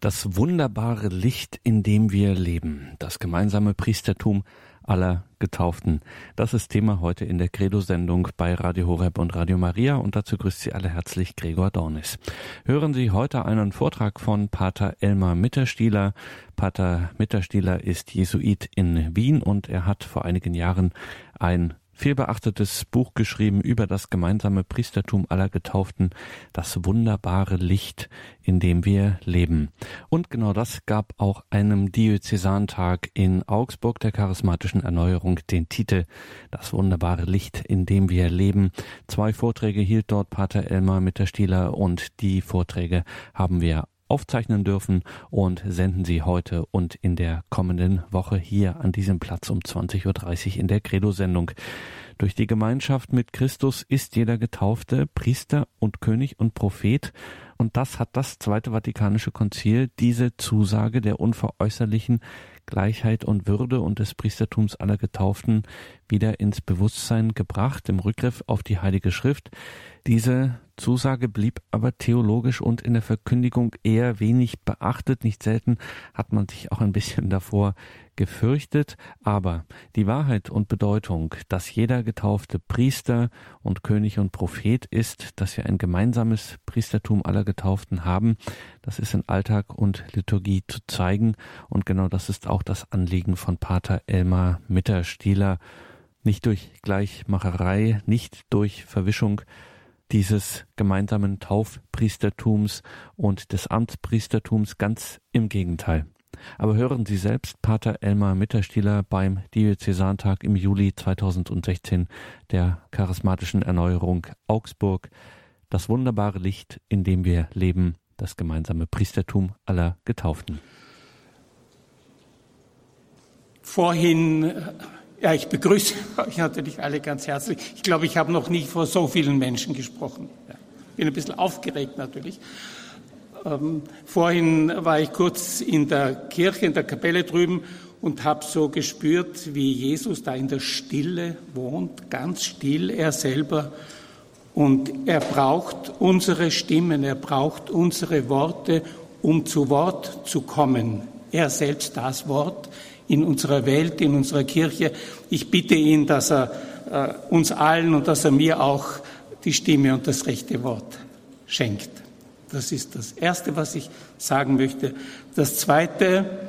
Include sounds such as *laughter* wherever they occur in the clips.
Das wunderbare Licht, in dem wir leben, das gemeinsame Priestertum aller Getauften. Das ist Thema heute in der Credo-Sendung bei Radio Horeb und Radio Maria und dazu grüßt Sie alle herzlich Gregor Dornis. Hören Sie heute einen Vortrag von Pater Elmar Mitterstieler. Pater Mitterstieler ist Jesuit in Wien und er hat vor einigen Jahren ein vielbeachtetes Buch geschrieben über das gemeinsame Priestertum aller Getauften, das wunderbare Licht, in dem wir leben. Und genau das gab auch einem Diözesantag in Augsburg der charismatischen Erneuerung den Titel Das wunderbare Licht, in dem wir leben. Zwei Vorträge hielt dort Pater Elmar Mitterstieler und die Vorträge haben wir aufzeichnen dürfen und senden sie heute und in der kommenden Woche hier an diesem Platz um 20.30 Uhr in der Credo-Sendung. Durch die Gemeinschaft mit Christus ist jeder Getaufte Priester und König und Prophet und das hat das Zweite Vatikanische Konzil diese Zusage der unveräußerlichen Gleichheit und Würde und des Priestertums aller Getauften wieder ins Bewusstsein gebracht im Rückgriff auf die Heilige Schrift. Diese Zusage blieb aber theologisch und in der Verkündigung eher wenig beachtet. Nicht selten hat man sich auch ein bisschen davor gefürchtet. Aber die Wahrheit und Bedeutung, dass jeder getaufte Priester und König und Prophet ist, dass wir ein gemeinsames Priestertum aller Getauften haben, das ist in Alltag und Liturgie zu zeigen. Und genau das ist auch das Anliegen von Pater Elmar Mitterstieler. Nicht durch Gleichmacherei, nicht durch Verwischung, dieses gemeinsamen Taufpriestertums und des Amtspriestertums ganz im Gegenteil. Aber hören Sie selbst Pater Elmar Mitterstieler beim Diözesantag im Juli 2016 der charismatischen Erneuerung Augsburg. Das wunderbare Licht, in dem wir leben, das gemeinsame Priestertum aller Getauften. Vorhin ja, ich begrüße *laughs* euch natürlich alle ganz herzlich. Ich glaube, ich habe noch nie vor so vielen Menschen gesprochen. Ja, bin ein bisschen aufgeregt natürlich. Ähm, vorhin war ich kurz in der Kirche, in der Kapelle drüben und habe so gespürt, wie Jesus da in der Stille wohnt, ganz still, er selber. Und er braucht unsere Stimmen, er braucht unsere Worte, um zu Wort zu kommen. Er selbst das Wort, in unserer Welt, in unserer Kirche. Ich bitte ihn, dass er äh, uns allen und dass er mir auch die Stimme und das rechte Wort schenkt. Das ist das Erste, was ich sagen möchte. Das Zweite,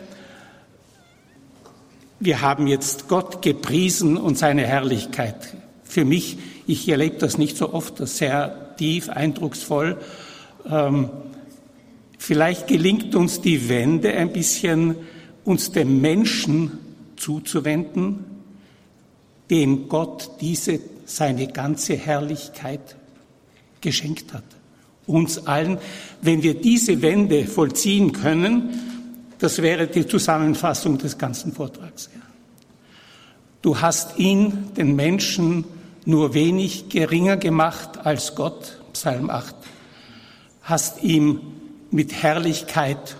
wir haben jetzt Gott gepriesen und seine Herrlichkeit. Für mich, ich erlebe das nicht so oft, das sehr tief, eindrucksvoll. Ähm, vielleicht gelingt uns die Wende ein bisschen uns dem Menschen zuzuwenden, dem Gott diese seine ganze Herrlichkeit geschenkt hat. Uns allen, wenn wir diese Wende vollziehen können, das wäre die Zusammenfassung des ganzen Vortrags. Du hast ihn, den Menschen, nur wenig geringer gemacht als Gott, Psalm 8, hast ihm mit Herrlichkeit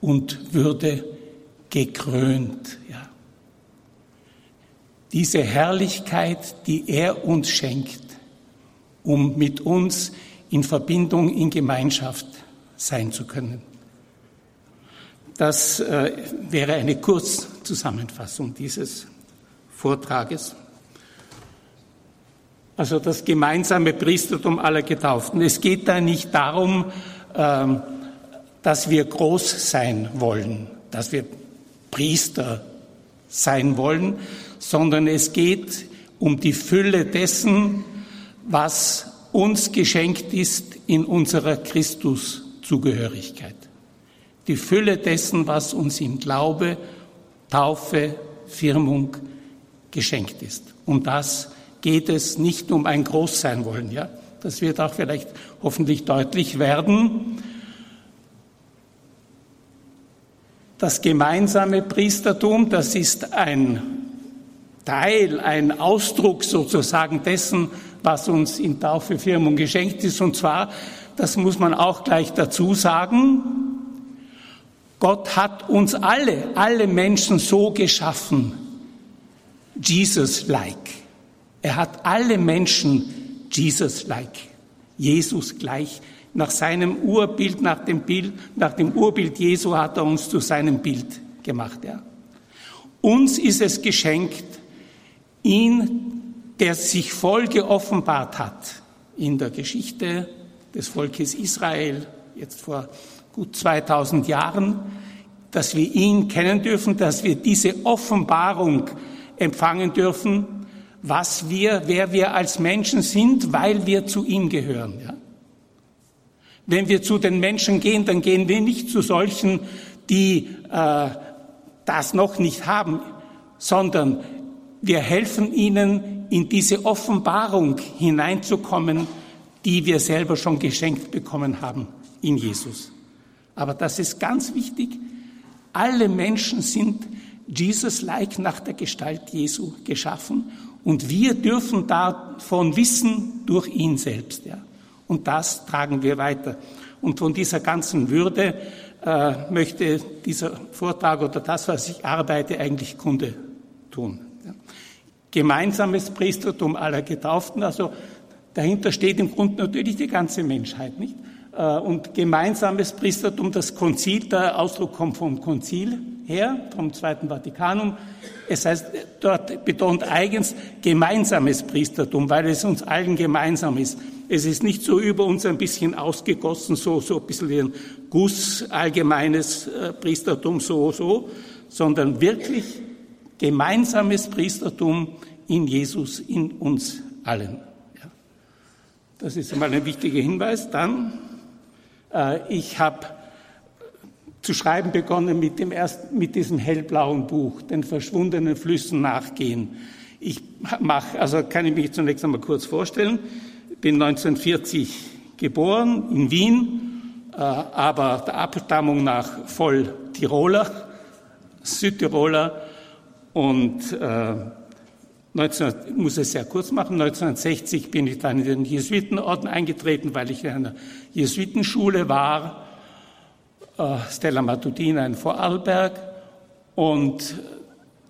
und Würde gekrönt. Ja. Diese Herrlichkeit, die er uns schenkt, um mit uns in Verbindung, in Gemeinschaft sein zu können. Das äh, wäre eine Kurzzusammenfassung dieses Vortrages. Also das gemeinsame Priestertum aller Getauften. Es geht da nicht darum, äh, dass wir groß sein wollen, dass wir Priester sein wollen, sondern es geht um die Fülle dessen, was uns geschenkt ist in unserer Christuszugehörigkeit. Die Fülle dessen, was uns im Glaube, Taufe, Firmung geschenkt ist. Um das geht es nicht um ein Großsein wollen, ja. Das wird auch vielleicht hoffentlich deutlich werden. Das gemeinsame Priestertum, das ist ein Teil, ein Ausdruck sozusagen dessen, was uns in Taufe, Firmung geschenkt ist. Und zwar, das muss man auch gleich dazu sagen, Gott hat uns alle, alle Menschen so geschaffen, Jesus-like. Er hat alle Menschen Jesus-like, Jesus gleich Nach seinem Urbild, nach dem Bild, nach dem Urbild Jesu hat er uns zu seinem Bild gemacht, ja. Uns ist es geschenkt, ihn, der sich voll geoffenbart hat in der Geschichte des Volkes Israel, jetzt vor gut 2000 Jahren, dass wir ihn kennen dürfen, dass wir diese Offenbarung empfangen dürfen, was wir, wer wir als Menschen sind, weil wir zu ihm gehören. Ja? Wenn wir zu den Menschen gehen, dann gehen wir nicht zu solchen, die äh, das noch nicht haben, sondern wir helfen ihnen, in diese Offenbarung hineinzukommen, die wir selber schon geschenkt bekommen haben in Jesus. Aber das ist ganz wichtig. Alle Menschen sind Jesus-like nach der Gestalt Jesu geschaffen und wir dürfen davon wissen durch ihn selbst. Ja. Und das tragen wir weiter. Und von dieser ganzen Würde äh, möchte dieser Vortrag oder das, was ich arbeite, eigentlich Kunde tun. Gemeinsames Priestertum aller Getauften, also dahinter steht im Grunde natürlich die ganze Menschheit, nicht? Äh, und gemeinsames Priestertum, das Konzil, der Ausdruck kommt vom Konzil her, vom Zweiten Vatikanum. Es heißt, dort betont eigens gemeinsames Priestertum, weil es uns allen gemeinsam ist. Es ist nicht so über uns ein bisschen ausgegossen, so, so ein bisschen wie ein Guss, allgemeines äh, Priestertum, so, so, sondern wirklich gemeinsames Priestertum in Jesus, in uns allen. Ja. Das ist einmal ein wichtiger Hinweis. Dann äh, ich habe zu schreiben begonnen mit, dem ersten, mit diesem hellblauen Buch, den verschwundenen Flüssen nachgehen. Ich mache, also kann ich mich zunächst einmal kurz vorstellen. Ich bin 1940 geboren in Wien, äh, aber der Abstammung nach voll Tiroler, Südtiroler und äh, 19, ich muss es sehr kurz machen, 1960 bin ich dann in den Jesuitenorden eingetreten, weil ich in einer Jesuitenschule war, äh, Stella Matutina in Vorarlberg. Und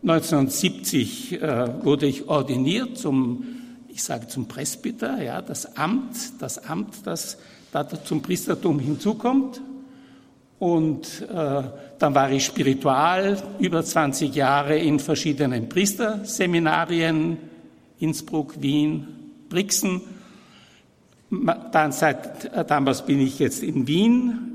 1970 äh, wurde ich ordiniert zum, ich sage zum Presbyter, ja, das Amt, das Amt, das da zum Priestertum hinzukommt. Und äh, dann war ich spiritual über 20 Jahre in verschiedenen Priesterseminarien, Innsbruck, Wien, Brixen. Dann seit äh, damals bin ich jetzt in Wien.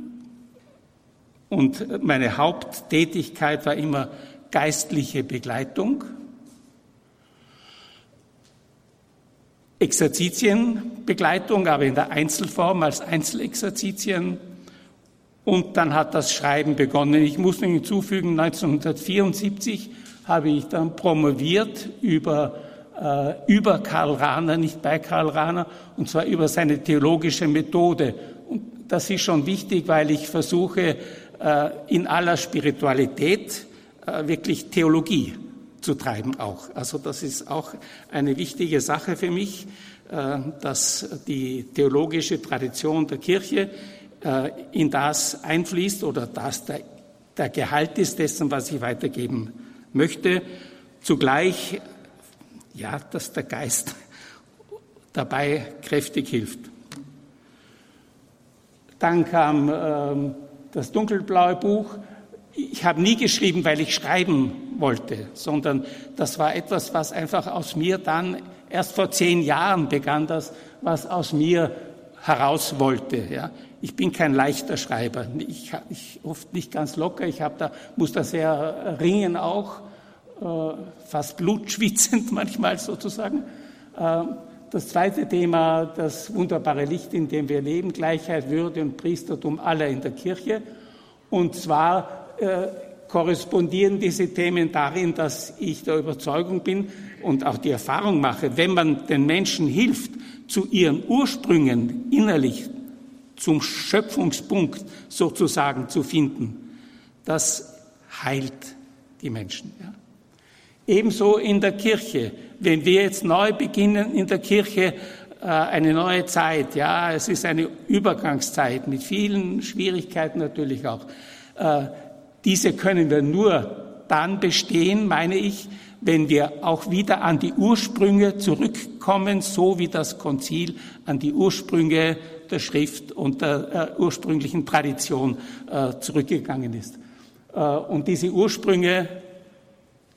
Und meine Haupttätigkeit war immer geistliche Begleitung, Exerzitienbegleitung, aber in der Einzelform als Einzelexerzitien und dann hat das Schreiben begonnen. Ich muss noch hinzufügen, 1974 habe ich dann promoviert über, äh, über Karl Rahner, nicht bei Karl Rahner, und zwar über seine theologische Methode. Und das ist schon wichtig, weil ich versuche, äh, in aller Spiritualität äh, wirklich Theologie zu treiben auch. Also das ist auch eine wichtige Sache für mich, äh, dass die theologische Tradition der Kirche in das einfließt oder das der, der Gehalt ist dessen, was ich weitergeben möchte. Zugleich, ja, dass der Geist *laughs* dabei kräftig hilft. Dann kam ähm, das dunkelblaue Buch. Ich habe nie geschrieben, weil ich schreiben wollte, sondern das war etwas, was einfach aus mir dann erst vor zehn Jahren begann, das, was aus mir heraus wollte. Ja. Ich bin kein leichter Schreiber. Ich, ich oft nicht ganz locker. Ich habe da, muss da sehr ringen auch, äh, fast blutschwitzend *laughs* manchmal sozusagen. Äh, das zweite Thema, das wunderbare Licht, in dem wir leben, Gleichheit, Würde und Priestertum aller in der Kirche. Und zwar äh, korrespondieren diese Themen darin, dass ich der Überzeugung bin und auch die Erfahrung mache, wenn man den Menschen hilft, zu ihren Ursprüngen innerlich zum Schöpfungspunkt sozusagen zu finden, das heilt die Menschen. Ja. Ebenso in der Kirche. Wenn wir jetzt neu beginnen in der Kirche, äh, eine neue Zeit, ja, es ist eine Übergangszeit mit vielen Schwierigkeiten natürlich auch. Äh, diese können wir nur dann bestehen, meine ich, wenn wir auch wieder an die Ursprünge zurückkommen, so wie das Konzil an die Ursprünge der Schrift und der äh, ursprünglichen Tradition äh, zurückgegangen ist. Äh, und diese Ursprünge,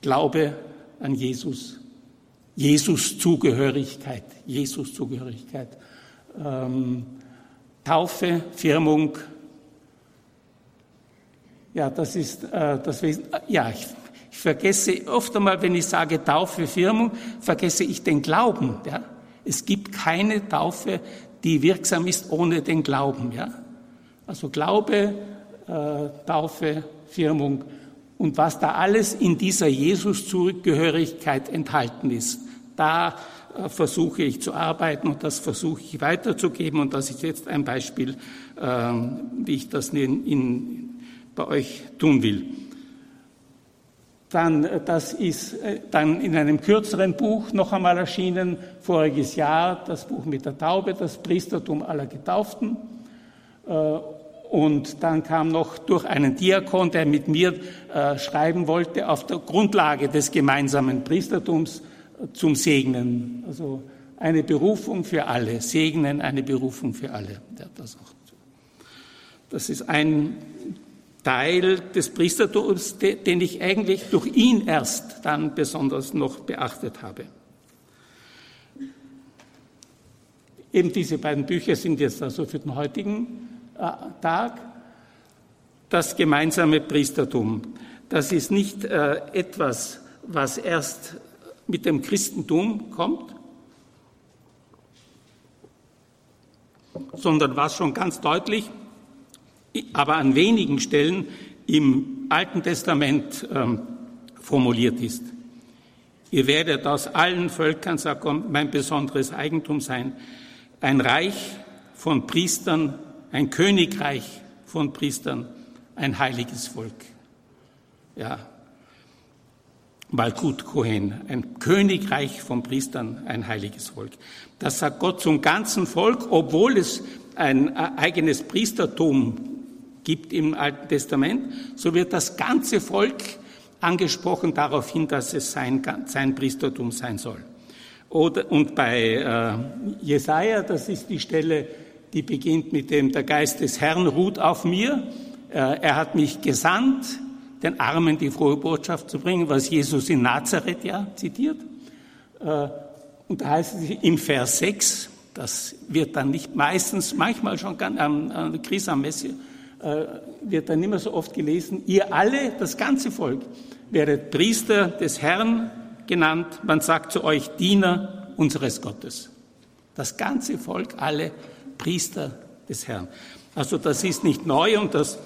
Glaube an Jesus, Jesus-Zugehörigkeit, Jesus-Zugehörigkeit, ähm, Taufe, Firmung, ja, das ist äh, das Wesen. Ja, ich, ich vergesse oft einmal, wenn ich sage Taufe, Firmung, vergesse ich den Glauben. Ja? Es gibt keine Taufe, die wirksam ist ohne den Glauben. Ja? Also Glaube, äh, Taufe, Firmung und was da alles in dieser Jesus-Zugehörigkeit enthalten ist. Da äh, versuche ich zu arbeiten und das versuche ich weiterzugeben und das ist jetzt ein Beispiel, äh, wie ich das in, in, bei euch tun will. Dann, äh, das ist äh, dann in einem kürzeren Buch noch einmal erschienen, voriges Jahr, das Buch mit der Taube, das Priestertum aller Getauften. Äh, und dann kam noch durch einen Diakon, der mit mir schreiben wollte, auf der Grundlage des gemeinsamen Priestertums zum Segnen. Also eine Berufung für alle. Segnen, eine Berufung für alle. Das, das ist ein Teil des Priestertums, den ich eigentlich durch ihn erst dann besonders noch beachtet habe. Eben diese beiden Bücher sind jetzt also für den heutigen äh, Tag. Das gemeinsame Priestertum, das ist nicht äh, etwas, was erst mit dem Christentum kommt, sondern was schon ganz deutlich aber an wenigen Stellen im Alten Testament ähm, formuliert ist. Ihr werdet aus allen Völkern, sagt Gott, mein besonderes Eigentum sein, ein Reich von Priestern, ein Königreich von Priestern, ein heiliges Volk. Ja, Malkut Kohen, ein Königreich von Priestern, ein heiliges Volk. Das sagt Gott zum ganzen Volk, obwohl es ein äh, eigenes Priestertum gibt im Alten Testament, so wird das ganze Volk angesprochen darauf hin, dass es sein, sein Priestertum sein soll. Oder, und bei äh, Jesaja, das ist die Stelle, die beginnt mit dem, der Geist des Herrn ruht auf mir. Äh, er hat mich gesandt, den Armen die frohe Botschaft zu bringen, was Jesus in Nazareth ja zitiert. Äh, und da heißt es im Vers 6, das wird dann nicht meistens, manchmal schon an, an der Chrisammesse äh, wird dann immer so oft gelesen, ihr alle, das ganze Volk, werdet Priester des Herrn genannt. Man sagt zu euch Diener unseres Gottes. Das ganze Volk, alle Priester des Herrn. Also das ist nicht neu und das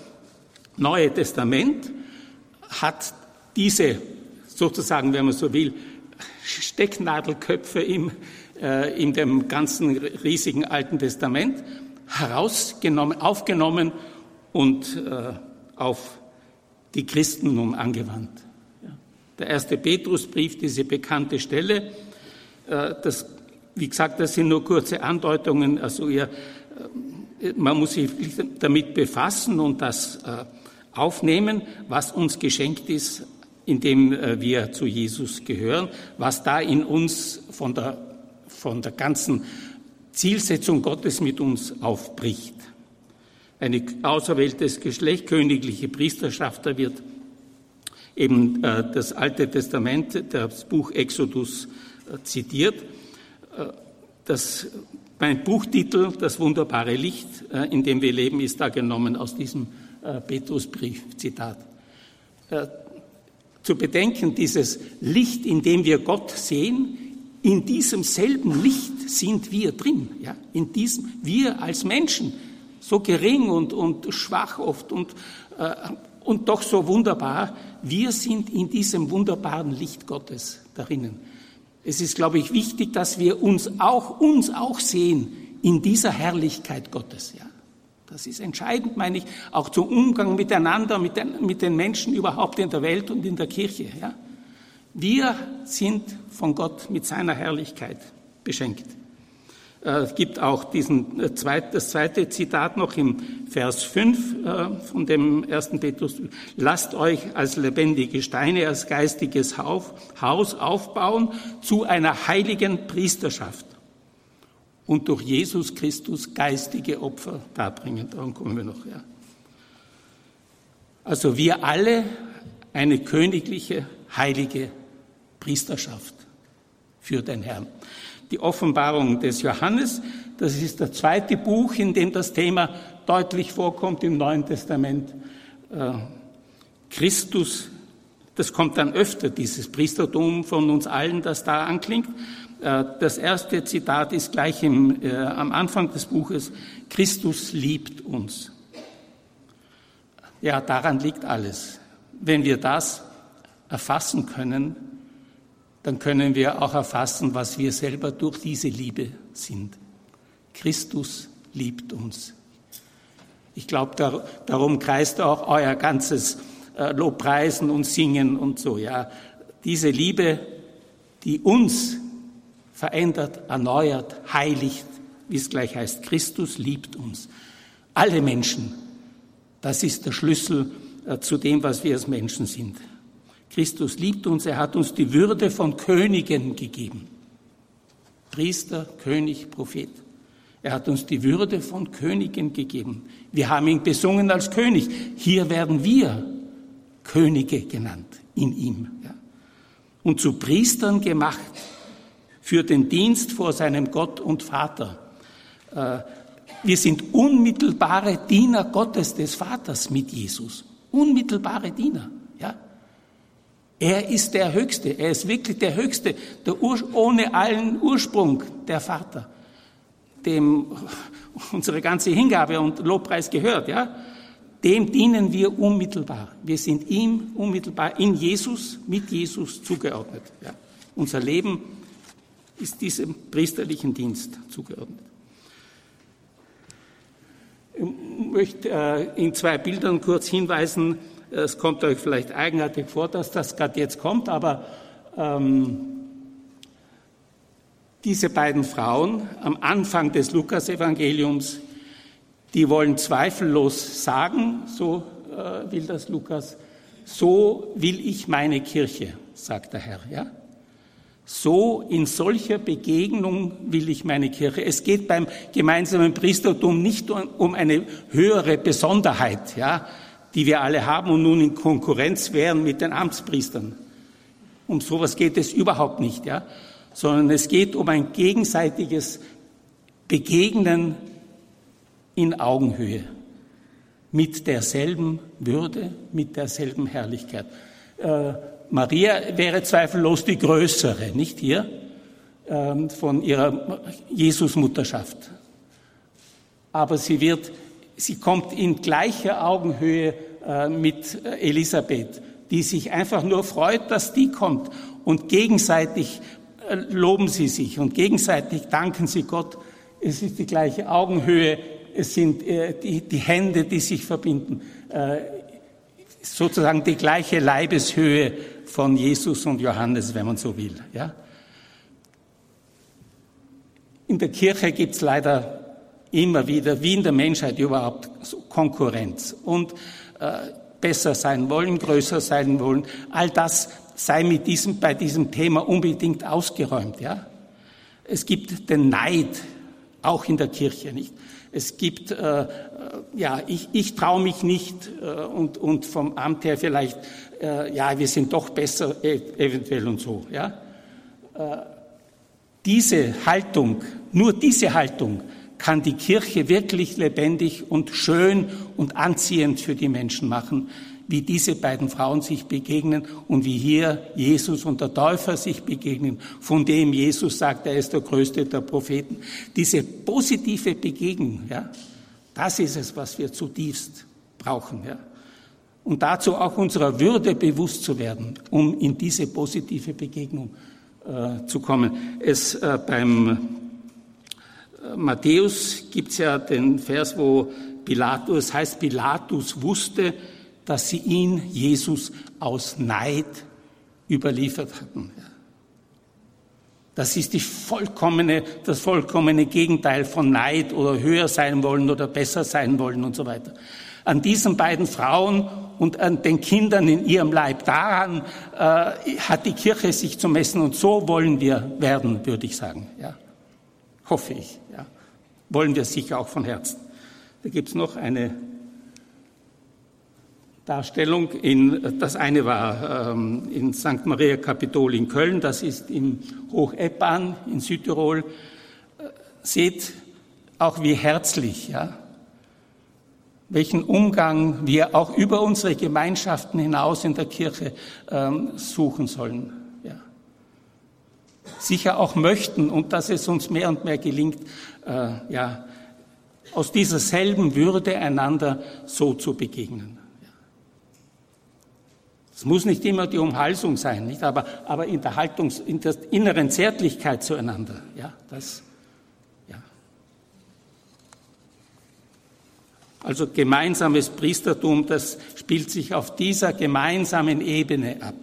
Neue Testament hat diese, sozusagen, wenn man so will, Stecknadelköpfe im, äh, in dem ganzen riesigen Alten Testament herausgenommen, aufgenommen und äh, auf die Christentum angewandt. Ja. Der erste Petrusbrief, diese bekannte Stelle, äh, das, wie gesagt, das sind nur kurze Andeutungen, also ihr, äh, man muss sich damit befassen und das äh, aufnehmen, was uns geschenkt ist, indem äh, wir zu Jesus gehören, was da in uns von der, von der ganzen Zielsetzung Gottes mit uns aufbricht eine auserwähltes Geschlecht, königliche Priesterschaft, da wird eben äh, das Alte Testament, das Buch Exodus äh, zitiert. Äh, das, mein Buchtitel, Das wunderbare Licht, in dem wir leben, ist da genommen aus diesem Petrusbrief, Zitat. Zu bedenken, dieses Licht, in dem wir Gott sehen, in diesem selben Licht sind wir drin, ja, in diesem, wir als Menschen, so gering und, und schwach oft und, äh, und doch so wunderbar. Wir sind in diesem wunderbaren Licht Gottes darinnen. Es ist, glaube ich, wichtig, dass wir uns auch, uns auch sehen in dieser Herrlichkeit Gottes, ja. Das ist entscheidend, meine ich, auch zum Umgang miteinander, mit den, mit den Menschen überhaupt in der Welt und in der Kirche, ja. Wir sind von Gott mit seiner Herrlichkeit beschenkt. Es äh, gibt auch diesen, äh, das zweite Zitat noch im Vers 5 äh, von dem ersten Petrus. Lasst euch als lebendige Steine, als geistiges Haus aufbauen zu einer heiligen Priesterschaft, und durch Jesus Christus geistige Opfer darbringen. Darum kommen wir noch, ja. Also wir alle eine königliche, heilige Priesterschaft für den Herrn. Die Offenbarung des Johannes, das ist das zweite Buch, in dem das Thema deutlich vorkommt im Neuen Testament. Äh, Christus, das kommt dann öfter, dieses Priestertum von uns allen, das da anklingt. Äh, das erste Zitat ist gleich im, äh, am Anfang des Buches, Christus liebt uns. Ja, daran liegt alles. Wenn wir das erfassen können, dann können wir auch erfassen, was wir selber durch diese Liebe sind. Christus liebt uns. Ich glaube, dar darum kreist auch euer ganzes äh, Lobpreisen und Singen und so, ja. Diese Liebe, die uns verändert, erneuert, heiligt, wie es gleich heißt. Christus liebt uns. Alle Menschen. Das ist der Schlüssel äh, zu dem, was wir als Menschen sind. Christus liebt uns, er hat uns die Würde von Königen gegeben. Priester, König, Prophet. Er hat uns die Würde von Königen gegeben. Wir haben ihn besungen als König. Hier werden wir Könige genannt in ihm. Ja. Und zu Priestern gemacht für den Dienst vor seinem Gott und Vater. Äh, wir sind unmittelbare Diener Gottes des Vaters mit Jesus. Unmittelbare Diener. Er ist der Höchste. Er ist wirklich der Höchste, der Ur ohne allen Ursprung, der Vater, dem *laughs* unsere ganze Hingabe und Lobpreis gehört. Ja? Dem dienen wir unmittelbar. Wir sind ihm unmittelbar in Jesus, mit Jesus zugeordnet. Ja? Unser Leben ist diesem priesterlichen Dienst zugeordnet. Ich möchte äh, in zwei Bildern kurz hinweisen. Es kommt euch vielleicht eigenartig vor, dass das gerade jetzt kommt, aber ähm, diese beiden Frauen am Anfang des Lukasevangeliums, die wollen zweifellos sagen, so äh, will das Lukas, so will ich meine Kirche, sagt der Herr. Ja? So in solcher Begegnung will ich meine Kirche. Es geht beim gemeinsamen Priestertum nicht um eine höhere Besonderheit, ja, die wir alle haben und nun in Konkurrenz wären mit den Amtspriestern. Um sowas geht es überhaupt nicht, ja, sondern es geht um ein gegenseitiges Begegnen in Augenhöhe mit derselben Würde, mit derselben Herrlichkeit. Äh, Maria wäre zweifellos die größere, nicht hier, ähm, von ihrer Jesusmutterschaft. Aber sie wird, sie kommt in gleicher Augenhöhe äh, mit Elisabeth, die sich einfach nur freut, dass die kommt. Und gegenseitig äh, loben sie sich und gegenseitig danken sie Gott. Es ist die gleiche Augenhöhe, es sind äh, die, Hände, die sich verbinden sozusagen die gleiche Leibeshöhe von Jesus und Johannes, wenn man so will. Ja? In der Kirche gibt es leider immer wieder, wie in der Menschheit überhaupt, Konkurrenz und äh, besser sein wollen, größer sein wollen. All das sei mit diesem, bei diesem Thema unbedingt ausgeräumt. Ja? Es gibt den Neid, auch in der Kirche nicht. Es gibt, äh, äh, ja, ich, ich traue mich nicht äh, und, und vom Amt her vielleicht, äh, ja, wir sind doch besser e eventuell und so. Ja? Äh, diese Haltung, nur diese Haltung kann die Kirche wirklich lebendig und schön und anziehend für die Menschen machen, wie diese beiden Frauen sich begegnen und wie hier Jesus und der Täufer sich begegnen, von dem Jesus sagt, er ist der größte der Propheten. Diese positive Begegnung, ja, das ist es, was wir zutiefst brauchen, ja. Und dazu auch unserer Würde bewusst zu werden, um in diese positive Begegnung äh, zu kommen. Es äh, beim Matthäus gibt es ja den Vers, wo Pilatus heißt, Pilatus wusste, dass sie ihn, Jesus, aus Neid überliefert hatten. Das ist die vollkommene, das vollkommene Gegenteil von Neid oder höher sein wollen oder besser sein wollen und so weiter. An diesen beiden Frauen und an den Kindern in ihrem Leib, daran äh, hat die Kirche sich zu messen und so wollen wir werden, würde ich sagen. Ja. Hoffe ich. Ja. Wollen wir sicher auch von Herzen. Da gibt es noch eine Darstellung. In, das eine war ähm, in St. Maria Kapitol in Köln, das ist in Hocheppan in Südtirol. Äh, seht auch wie herzlich, ja, welchen Umgang wir auch über unsere Gemeinschaften hinaus in der Kirche ähm, suchen sollen. Sicher auch möchten und dass es uns mehr und mehr gelingt, äh, ja, aus dieser selben Würde einander so zu begegnen. Es muss nicht immer die Umhalsung sein, nicht? Aber, aber in der Haltungs-, in der inneren Zärtlichkeit zueinander. Ja, das, ja. Also gemeinsames Priestertum, das spielt sich auf dieser gemeinsamen Ebene ab.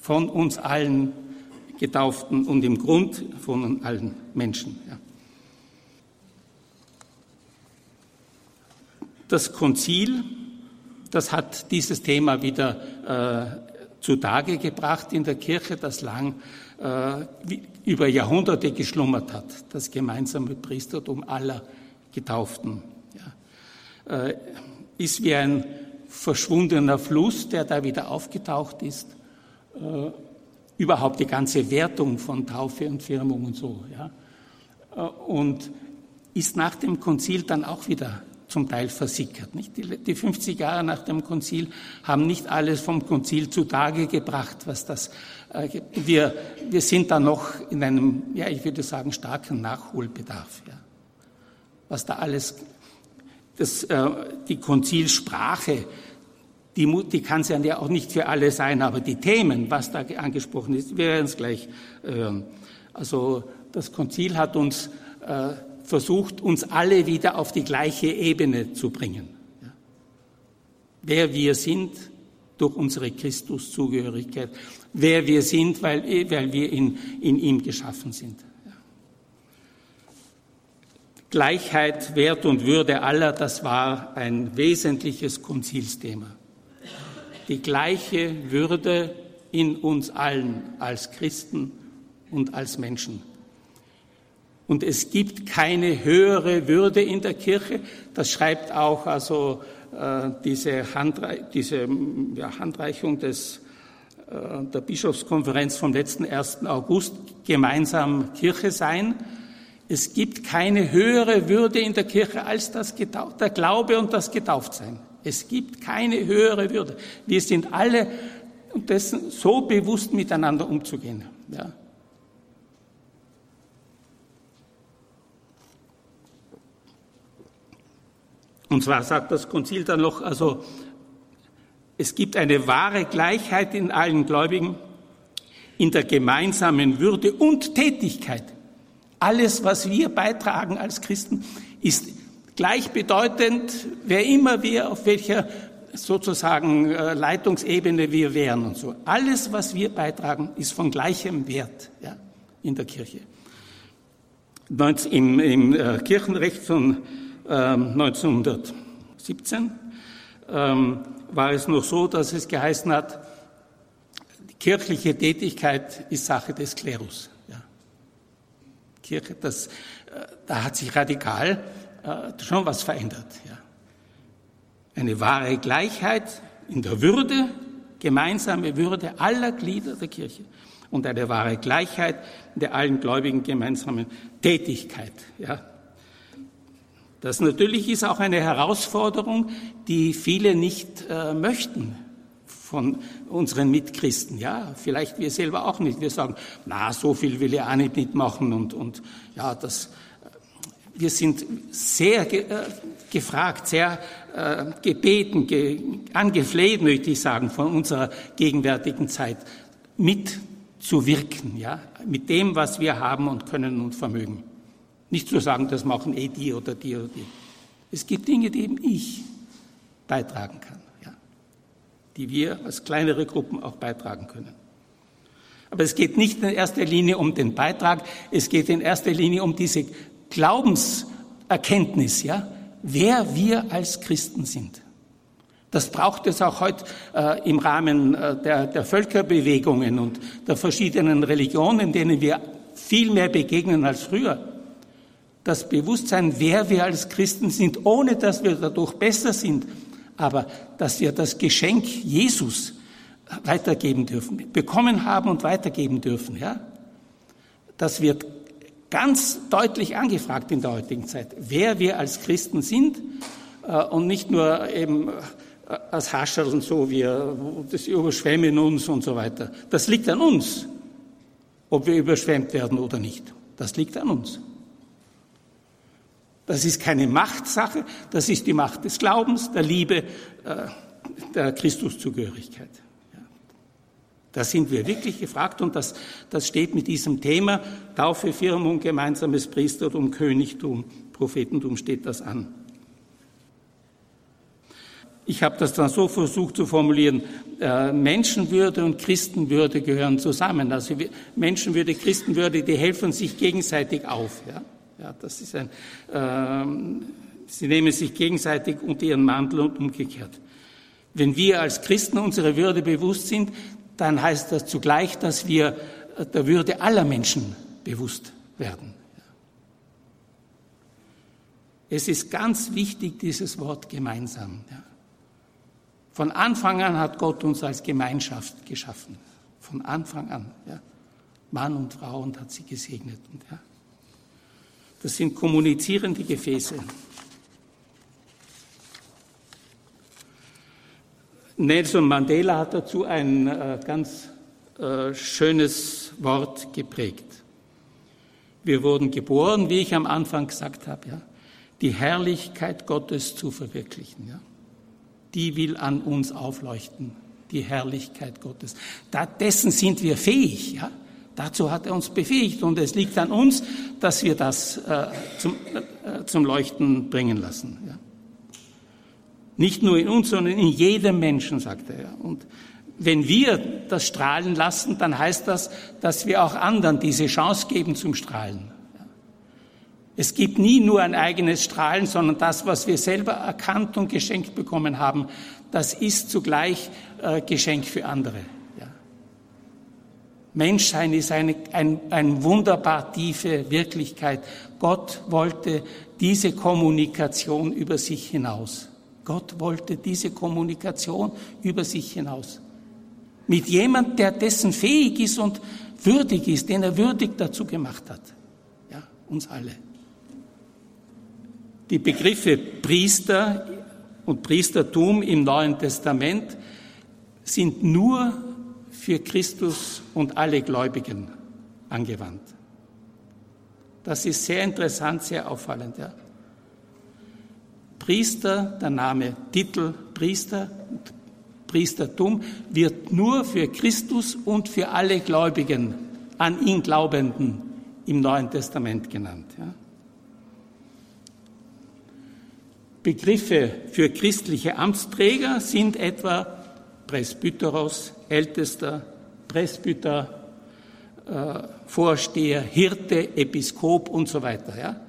Von uns allen Getauften und im Grund von allen Menschen. Das Konzil, das hat dieses Thema wieder äh, zutage gebracht in der Kirche, das lang äh, über Jahrhunderte geschlummert hat, das gemeinsame Priestertum aller Getauften. Ja. Äh, ist wie ein verschwundener Fluss, der da wieder aufgetaucht ist. Äh, überhaupt die ganze Wertung von Taufe und Firmung und so. Ja. Äh, und ist nach dem Konzil dann auch wieder zum Teil versickert. Nicht? Die, die 50 Jahre nach dem Konzil haben nicht alles vom Konzil zutage gebracht, was das äh, wir, wir sind da noch in einem, ja, ich würde sagen, starken Nachholbedarf. Ja. Was da alles, das, äh, die Konzilsprache, die, die kann es ja auch nicht für alle sein, aber die Themen, was da angesprochen ist, wir werden es gleich hören. Also das Konzil hat uns äh, versucht, uns alle wieder auf die gleiche Ebene zu bringen. Ja. Wer wir sind durch unsere Christuszugehörigkeit, wer wir sind, weil, weil wir in, in ihm geschaffen sind. Gleichheit, Wert und Würde aller, das war ein wesentliches Konzilsthema. Die gleiche Würde in uns allen als Christen und als Menschen. Und es gibt keine höhere Würde in der Kirche. Das schreibt auch also äh, diese, Handrei diese ja, Handreichung des, äh, der Bischofskonferenz vom letzten 1. August, gemeinsam Kirche sein. Es gibt keine höhere Würde in der Kirche als das der Glaube und das Getauftsein. Es gibt keine höhere Würde. Wir sind alle dessen so bewusst miteinander umzugehen. Ja. Und zwar sagt das Konzil dann noch, also es gibt eine wahre Gleichheit in allen Gläubigen in der gemeinsamen Würde und Tätigkeit. Alles, was wir beitragen als Christen, ist gleichbedeutend, wer immer wir, auf welcher sozusagen äh, Leitungsebene wir wären und so. Alles, was wir beitragen, ist von gleichem Wert ja, in der Kirche. Im, im äh, Kirchenrecht von 1917 ähm, ähm, war es noch so, dass es geheißen hat, die kirchliche Tätigkeit ist Sache des Klerus. Ja. Kirche, das, äh, da hat sich radikal äh, schon was verändert. Ja. Eine wahre Gleichheit in der Würde, gemeinsame Würde aller Glieder der Kirche und eine wahre Gleichheit in der allen Gläubigen gemeinsamen Tätigkeit. Ja. Das natürlich ist auch eine Herausforderung, die viele nicht äh, möchten von unseren Mitchristen. Ja, vielleicht wir selber auch nicht. Wir sagen, na, so viel will ich auch nicht mitmachen und, und ja, das, wir sind sehr ge, äh, gefragt, sehr äh, gebeten, ge, angefleht, möchte ich sagen, von unserer gegenwärtigen Zeit mitzuwirken, ja, mit dem, was wir haben und können und vermögen. Nicht zu sagen, das machen eh die oder die oder die. Es gibt Dinge, die eben ich beitragen kann, ja, die wir als kleinere Gruppen auch beitragen können. Aber es geht nicht in erster Linie um den Beitrag, es geht in erster Linie um diese Glaubenserkenntnis, ja, wer wir als Christen sind. Das braucht es auch heute äh, im Rahmen äh, der, der Völkerbewegungen und der verschiedenen Religionen, denen wir viel mehr begegnen als früher. das Bewusstsein, wer wir als Christen sind, ohne dass wir dadurch besser sind, aber dass wir das Geschenk Jesus weitergeben dürfen, bekommen haben und weitergeben dürfen, ja. Das wird ganz deutlich angefragt in der heutigen Zeit, wer wir als Christen sind äh, und nicht nur eben äh, als Hascherl und so, wir, das überschwemmen uns und so weiter. Das liegt an uns, ob wir überschwemmt werden oder nicht. Das liegt an uns. Das ist keine Machtsache, das ist die Macht des Glaubens, der Liebe, äh, der Christuszugehörigkeit. Da sind wir wirklich gefragt und das, das steht mit diesem Thema Taufe, Firmung, gemeinsames Priestertum, Königtum, Prophetentum steht das an. Ich habe das dann so versucht zu formulieren, äh, Menschenwürde und Christenwürde gehören zusammen. Also Menschenwürde, Christenwürde, die helfen sich gegenseitig auf. Ja? Ja, das ist ein, äh, sie nehmen sich gegenseitig unter ihren Mantel und umgekehrt. Wenn wir als Christen unserer Würde bewusst sind, dann heißt das zugleich, dass wir der Würde aller Menschen bewusst werden. Es ist ganz wichtig, dieses Wort gemeinsam. Von Anfang an hat Gott uns als Gemeinschaft geschaffen. Von Anfang an. Mann und Frau und hat sie gesegnet. Das sind kommunizierende Gefäße. Nelson Mandela hat dazu ein äh, ganz äh, schönes Wort geprägt. Wir wurden geboren, wie ich am Anfang gesagt habe, ja, die Herrlichkeit Gottes zu verwirklichen. Ja die will an uns aufleuchten, die Herrlichkeit Gottes. Da, dessen sind wir fähig. Ja? Dazu hat er uns befähigt und es liegt an uns, dass wir das äh, zum, äh, zum Leuchten bringen lassen. Ja? Nicht nur in uns, sondern in jedem Menschen, sagt er. Und wenn wir das strahlen lassen, dann heißt das, dass wir auch anderen diese Chance geben zum Strahlen. Es gibt nie nur ein eigenes Strahlen, sondern das, was wir selber erkannt und geschenkt bekommen haben, das ist zugleich äh, Geschenk für andere. Ja. Menschsein ist eine ein, ein wunderbar tiefe Wirklichkeit. Gott wollte diese Kommunikation über sich hinaus. Gott wollte diese Kommunikation über sich hinaus. Mit jemand, der dessen fähig ist und würdig ist, den er würdig dazu gemacht hat. Ja, uns alle. Die Begriffe Priester und Priestertum im Neuen Testament sind nur für Christus und alle Gläubigen angewandt. Das ist sehr interessant, sehr auffallend. Ja. Priester, der Name Titel Priester, Priestertum wird nur für Christus und für alle Gläubigen, an ihn Glaubenden im Neuen Testament genannt. Ja. Begriffe für christliche Amtsträger sind etwa Presbyteros, Ältester, Presbyter, äh, Vorsteher, Hirte, Episkop und so weiter. Ja?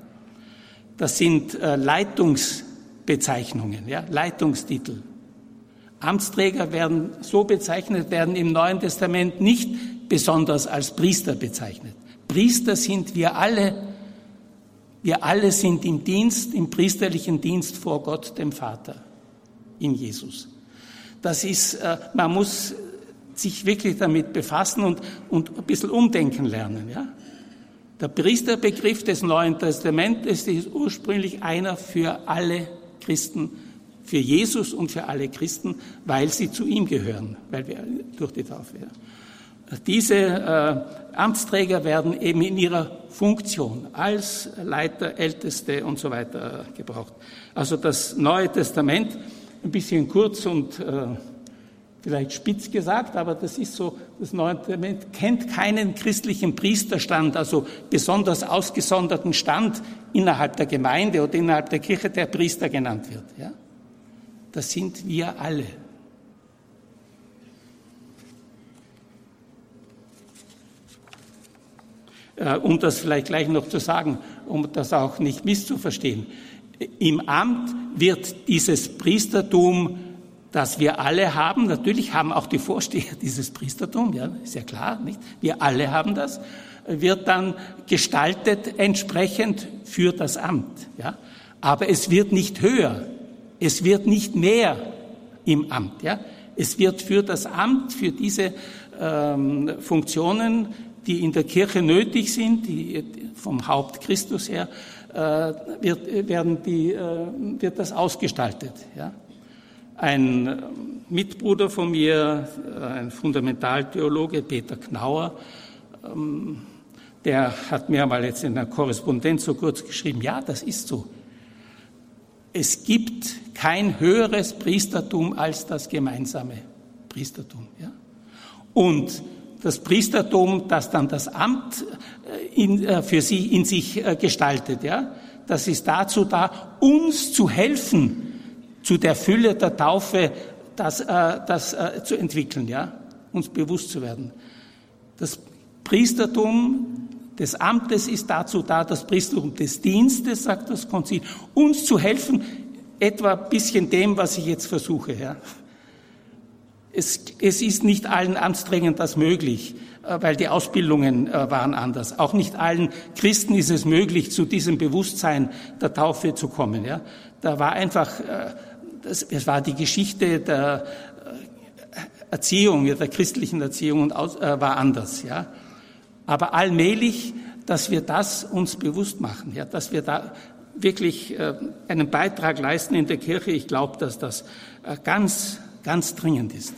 Das sind äh, Leitungsbezeichnungen, ja? Leitungstitel. Amtsträger werden so bezeichnet, werden im Neuen Testament nicht besonders als Priester bezeichnet. Priester sind wir alle wir alle sind im Dienst, im priesterlichen Dienst vor Gott, dem Vater, in Jesus. Das ist, äh, man muss sich wirklich damit befassen und, und ein bisschen umdenken lernen, ja. Der Priesterbegriff des Neuen Testamentes ist ursprünglich einer für alle Christen, für Jesus und für alle Christen, weil sie zu ihm gehören, weil wir durch die Taufe. Diese äh, Amtsträger werden eben in ihrer Funktion als Leiter, Älteste und so weiter äh, gebraucht. Also das Neue Testament, ein bisschen kurz und äh, vielleicht spitz gesagt, aber das ist so, das Neue Testament kennt keinen christlichen Priesterstand, also besonders ausgesonderten Stand innerhalb der Gemeinde oder innerhalb der Kirche, der Priester genannt wird. Ja? Das sind wir alle. Äh, um das vielleicht gleich noch zu sagen, um das auch nicht misszuverstehen. Im Amt wird dieses Priestertum das wir alle haben. Natürlich haben auch die Vorsteher *laughs* dieses Priestertum, ja, ist ja klar, nicht? Wir alle haben das, wird dann gestaltet entsprechend für das Amt, ja. Aber es wird nicht höher, es wird nicht mehr im Amt, ja. Es wird für das Amt, für diese ähm, Funktionen, die in der Kirche nötig sind, die vom Haupt Christus her, äh, wird, werden die, äh, wird das ausgestaltet. Ja? Ein Mitbruder von mir, äh, ein Fundamentaltheologe, Peter Knauer, ähm, der hat mir mal jetzt in der Korrespondenz so kurz geschrieben, ja, das ist so. Es gibt kein höheres Priestertum als das gemeinsame Priestertum. Ja? Und das Priestertum, das dann das Amt äh, in, äh, für sie in sich äh, gestaltet, ja, das ist dazu da, uns zu helfen, zu der Fülle der Taufe das, das zu entwickeln, ja, uns bewusst zu werden. Das Priestertum des Amtes ist dazu da, das Priestertum des Dienstes, sagt das Konzil, uns zu helfen, etwa ein bisschen dem, was ich jetzt versuche, ja. Es, es ist nicht allen Amtsträgern das möglich, äh, weil die Ausbildungen äh, waren anders. Auch nicht allen Christen ist es möglich, zu diesem Bewusstsein der Taufe zu kommen. Ja? Da war einfach, äh, das, es war die Geschichte der Erziehung, der christlichen Erziehung und war anders. Ja? Aber allmählich, dass wir das uns bewusst machen, ja? dass wir da wirklich einen Beitrag leisten in der Kirche. Ich glaube, dass das ganz, ganz dringend ist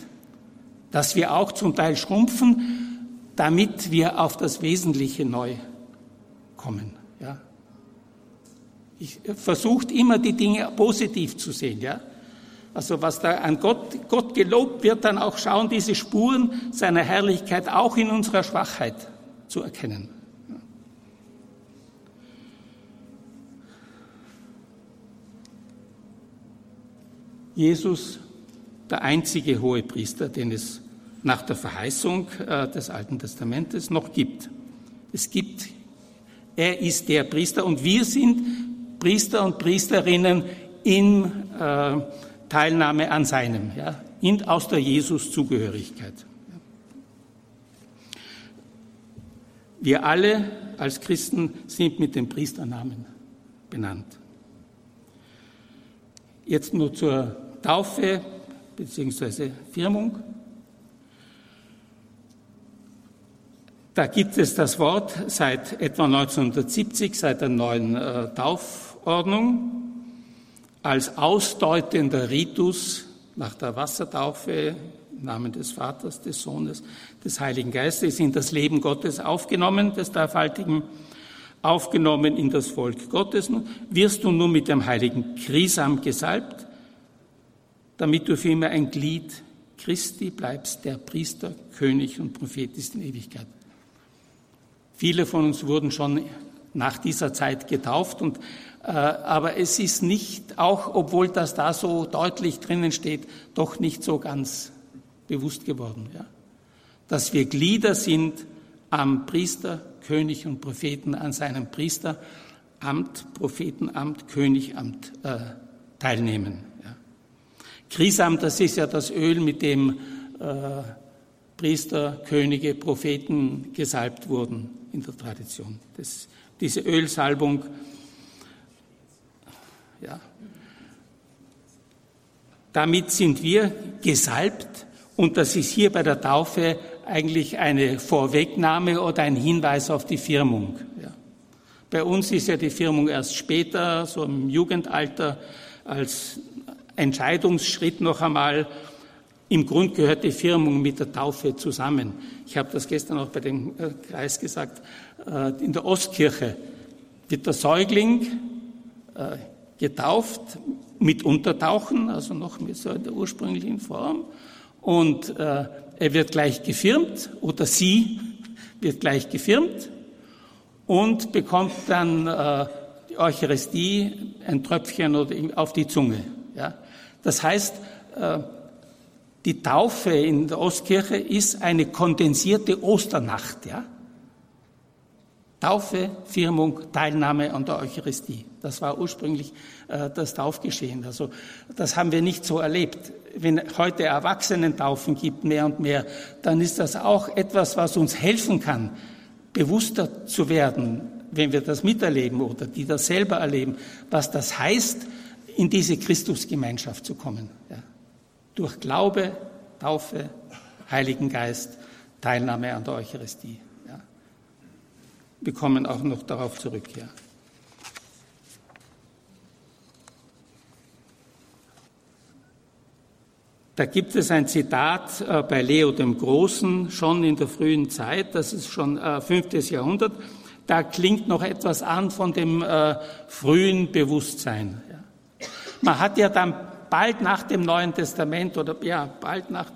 dass wir auch zum Teil schrumpfen, damit wir auf das Wesentliche neu kommen. Ja? Ich versuche immer die Dinge positiv zu sehen. Ja? Also was da an Gott, Gott gelobt wird, dann auch schauen, diese Spuren seiner Herrlichkeit auch in unserer Schwachheit zu erkennen. Jesus der einzige hohe Priester, den es nach der Verheißung äh, des Alten Testamentes noch gibt. Es gibt, er ist der Priester und wir sind Priester und Priesterinnen in äh, Teilnahme an seinem, ja, in, aus der Jesus-Zugehörigkeit. Wir alle als Christen sind mit dem Priesternamen benannt. Jetzt nur zur Taufe bzw. Firmung. Da gibt es das Wort seit etwa 1970, seit der neuen äh, Taufordnung, als ausdeutender Ritus nach der Wassertaufe im Namen des Vaters, des Sohnes, des Heiligen Geistes in das Leben Gottes aufgenommen, des Dreifaltigen, aufgenommen in das Volk Gottes. Wirst du nun mit dem heiligen Krisam gesalbt, damit du für immer ein Glied Christi bleibst, der Priester, König und Prophet ist in Ewigkeit. Viele von uns wurden schon nach dieser Zeit getauft und aber es ist nicht, auch obwohl das da so deutlich drinnen steht, doch nicht so ganz bewusst geworden, ja? dass wir Glieder sind am Priester, König und Propheten, an seinem Priesteramt, Prophetenamt, Königamt äh, teilnehmen. Krisam, das ist ja das Öl, mit dem äh, Priester, Könige, Propheten gesalbt wurden in der Tradition. Das, diese Ölsalbung, ja, damit sind wir gesalbt und das ist hier bei der Taufe eigentlich eine Vorwegnahme oder ein Hinweis auf die Firmung. Ja. Bei uns ist ja die Firmung erst später, so im Jugendalter, als Entscheidungsschritt noch einmal. Im Grund gehört die Firmung mit der Taufe zusammen. Ich habe das gestern auch bei dem äh, Kreis gesagt. Äh, in der Ostkirche wird der Säugling äh, getauft mit Untertauchen, also noch mit so der ursprünglichen Form. Und er wird gleich gefirmt oder sie wird gleich gefirmt und bekommt dann die Eucharistie, ein Tröpfchen oder auf die Zunge. Ja. Das heißt, äh, die Taufe in der Ostkirche ist eine kondensierte Osternacht, ja. Taufe, Firmung, Teilnahme an der Eucharistie. Das war ursprünglich äh, das Taufgeschehen. Also das haben wir nicht so erlebt. Wenn heute Erwachsenentaufen gibt, mehr und mehr, dann ist das auch etwas, was uns helfen kann, bewusster zu werden, wenn wir das miterleben oder die das selber erleben, was das heißt, in diese Christusgemeinschaft zu kommen. Ja. Durch Glaube, Taufe, Heiligen Geist, Teilnahme an der Eucharistie. Wir kommen auch noch darauf zurück. Ja. Da gibt es ein Zitat äh, bei Leo dem Großen, schon in der frühen Zeit, das ist schon äh, fünftes Jahrhundert. Da klingt noch etwas an von dem äh, frühen Bewusstsein. Ja. Man hat ja dann bald nach dem Neuen Testament oder ja, bald nach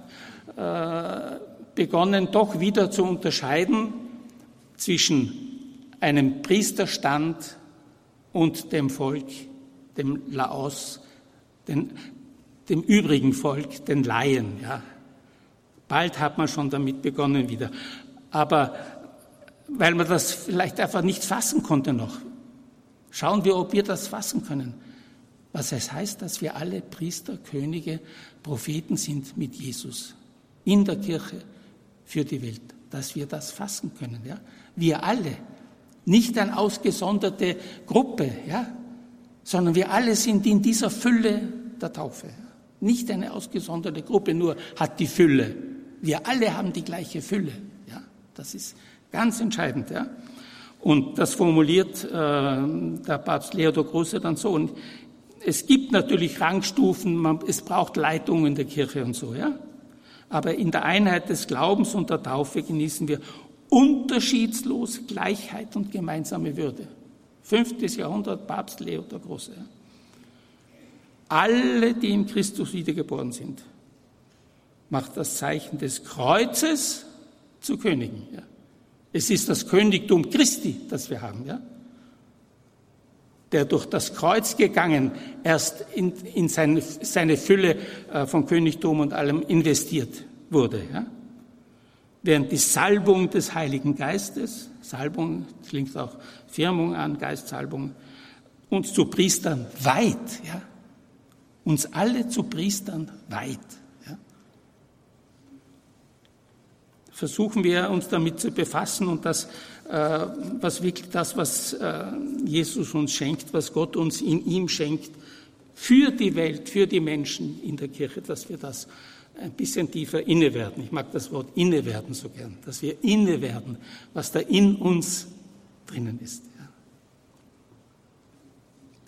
äh, begonnen, doch wieder zu unterscheiden zwischen einem Priesterstand und dem Volk, dem Laos, den, dem übrigen Volk, den Laien. Ja. Bald hat man schon damit begonnen wieder. Aber weil man das vielleicht einfach nicht fassen konnte noch, schauen wir, ob wir das fassen können. Was es heißt, dass wir alle Priester, Könige, Propheten sind mit Jesus in der Kirche für die Welt, dass wir das fassen können. Ja? Wir alle nicht eine ausgesonderte Gruppe, ja, sondern wir alle sind in dieser Fülle der Taufe. Nicht eine ausgesonderte Gruppe nur hat die Fülle. Wir alle haben die gleiche Fülle. Ja, das ist ganz entscheidend. Ja. Und das formuliert äh, der Papst Leo der Große dann so. Und es gibt natürlich Rangstufen, man, es braucht Leitungen in der Kirche und so, ja. Aber in der Einheit des Glaubens und der Taufe genießen wir unterschiedslos Gleichheit und gemeinsame Würde. Fünftes Jahrhundert, Papst Leo der Große. Alle, die in Christus wiedergeboren sind, macht das Zeichen des Kreuzes zu Königen. Ja. Es ist das Königtum Christi, das wir haben, ja. Der durch das Kreuz gegangen erst in, in seine, seine Fülle äh, von Königtum und allem investiert wurde, ja während die Salbung des Heiligen Geistes, Salbung klingt auch Firmung an, Geistsalbung, uns zu Priestern weit, ja, uns alle zu Priestern weit. Ja. Versuchen wir uns damit zu befassen und das, äh, was wirklich das, was äh, Jesus uns schenkt, was Gott uns in ihm schenkt, für die Welt, für die Menschen in der Kirche, dass wir das ein bisschen tiefer inne werden. Ich mag das Wort inne werden so gern, dass wir inne werden, was da in uns drinnen ist.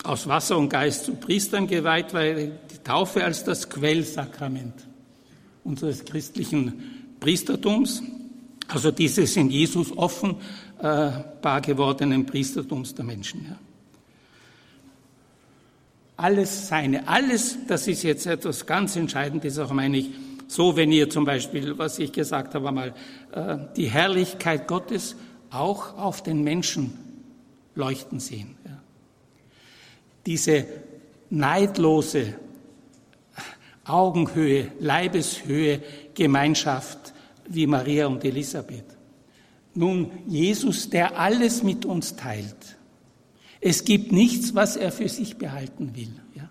Aus Wasser und Geist zu Priestern geweiht, weil die Taufe als das Quellsakrament unseres christlichen Priestertums, also dieses in Jesus offenbar gewordenen Priestertums der Menschen. Ja. Alles seine, alles, das ist jetzt etwas ganz Entscheidendes, auch meine ich, so wenn ihr zum Beispiel, was ich gesagt habe, mal äh, die Herrlichkeit Gottes auch auf den Menschen leuchten sehen. Diese neidlose Augenhöhe, Leibeshöhe, Gemeinschaft wie Maria und Elisabeth. Nun, Jesus, der alles mit uns teilt, es gibt nichts, was er für sich behalten will. Ja?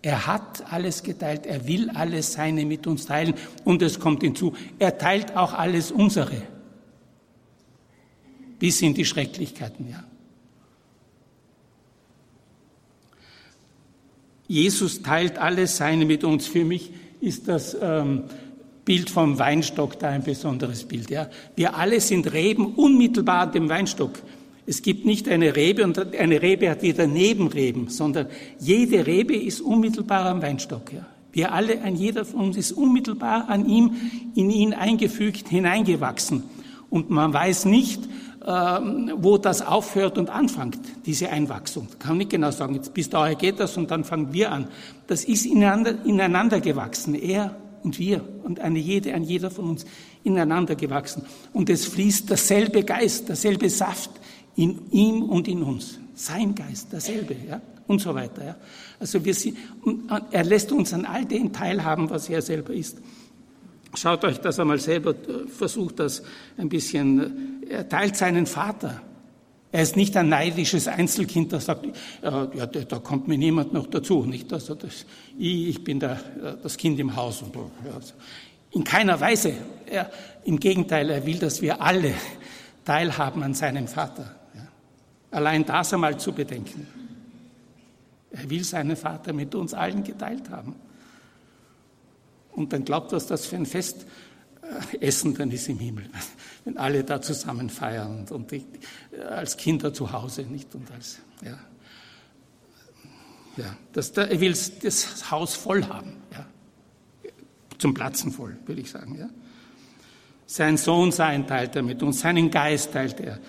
Er hat alles geteilt, er will alles Seine mit uns teilen und es kommt hinzu, er teilt auch alles unsere, bis in die Schrecklichkeiten. Ja. Jesus teilt alles Seine mit uns. Für mich ist das ähm, Bild vom Weinstock da ein besonderes Bild. Ja. Wir alle sind Reben unmittelbar dem Weinstock. Es gibt nicht eine Rebe und eine Rebe hat wieder Nebenreben, sondern jede Rebe ist unmittelbar am Weinstock. Ja. Wir alle, ein jeder von uns ist unmittelbar an ihm, in ihn eingefügt, hineingewachsen. Und man weiß nicht, ähm, wo das aufhört und anfängt, diese Einwachsung. Kann nicht genau sagen, jetzt bis daher geht das und dann fangen wir an. Das ist ineinander, ineinander gewachsen, er und wir und eine jede, ein jeder von uns ineinander gewachsen. Und es fließt derselbe Geist, derselbe Saft in ihm und in uns. Sein Geist, derselbe, ja, und so weiter, ja. Also wir sind, er lässt uns an all dem teilhaben, was er selber ist. Schaut euch das einmal selber, versucht das ein bisschen. Er teilt seinen Vater. Er ist nicht ein neidisches Einzelkind, das sagt, ja, da kommt mir niemand noch dazu. Nicht, also das, ich, bin der, das Kind im Haus. Und, also in keiner Weise. Er, Im Gegenteil, er will, dass wir alle *laughs* teilhaben an seinem Vater. Allein das einmal zu bedenken. Er will seinen Vater mit uns allen geteilt haben. Und dann glaubt, was das für ein Fest äh, Essen dann ist im Himmel, *laughs* wenn alle da zusammen feiern und die, als Kinder zu Hause, nicht? Und als, ja. Ja, das, er will das Haus voll haben, ja. Zum Platzen voll, würde ich sagen, ja. Sein Sohn sein teilt er mit uns, seinen Geist teilt er, äh,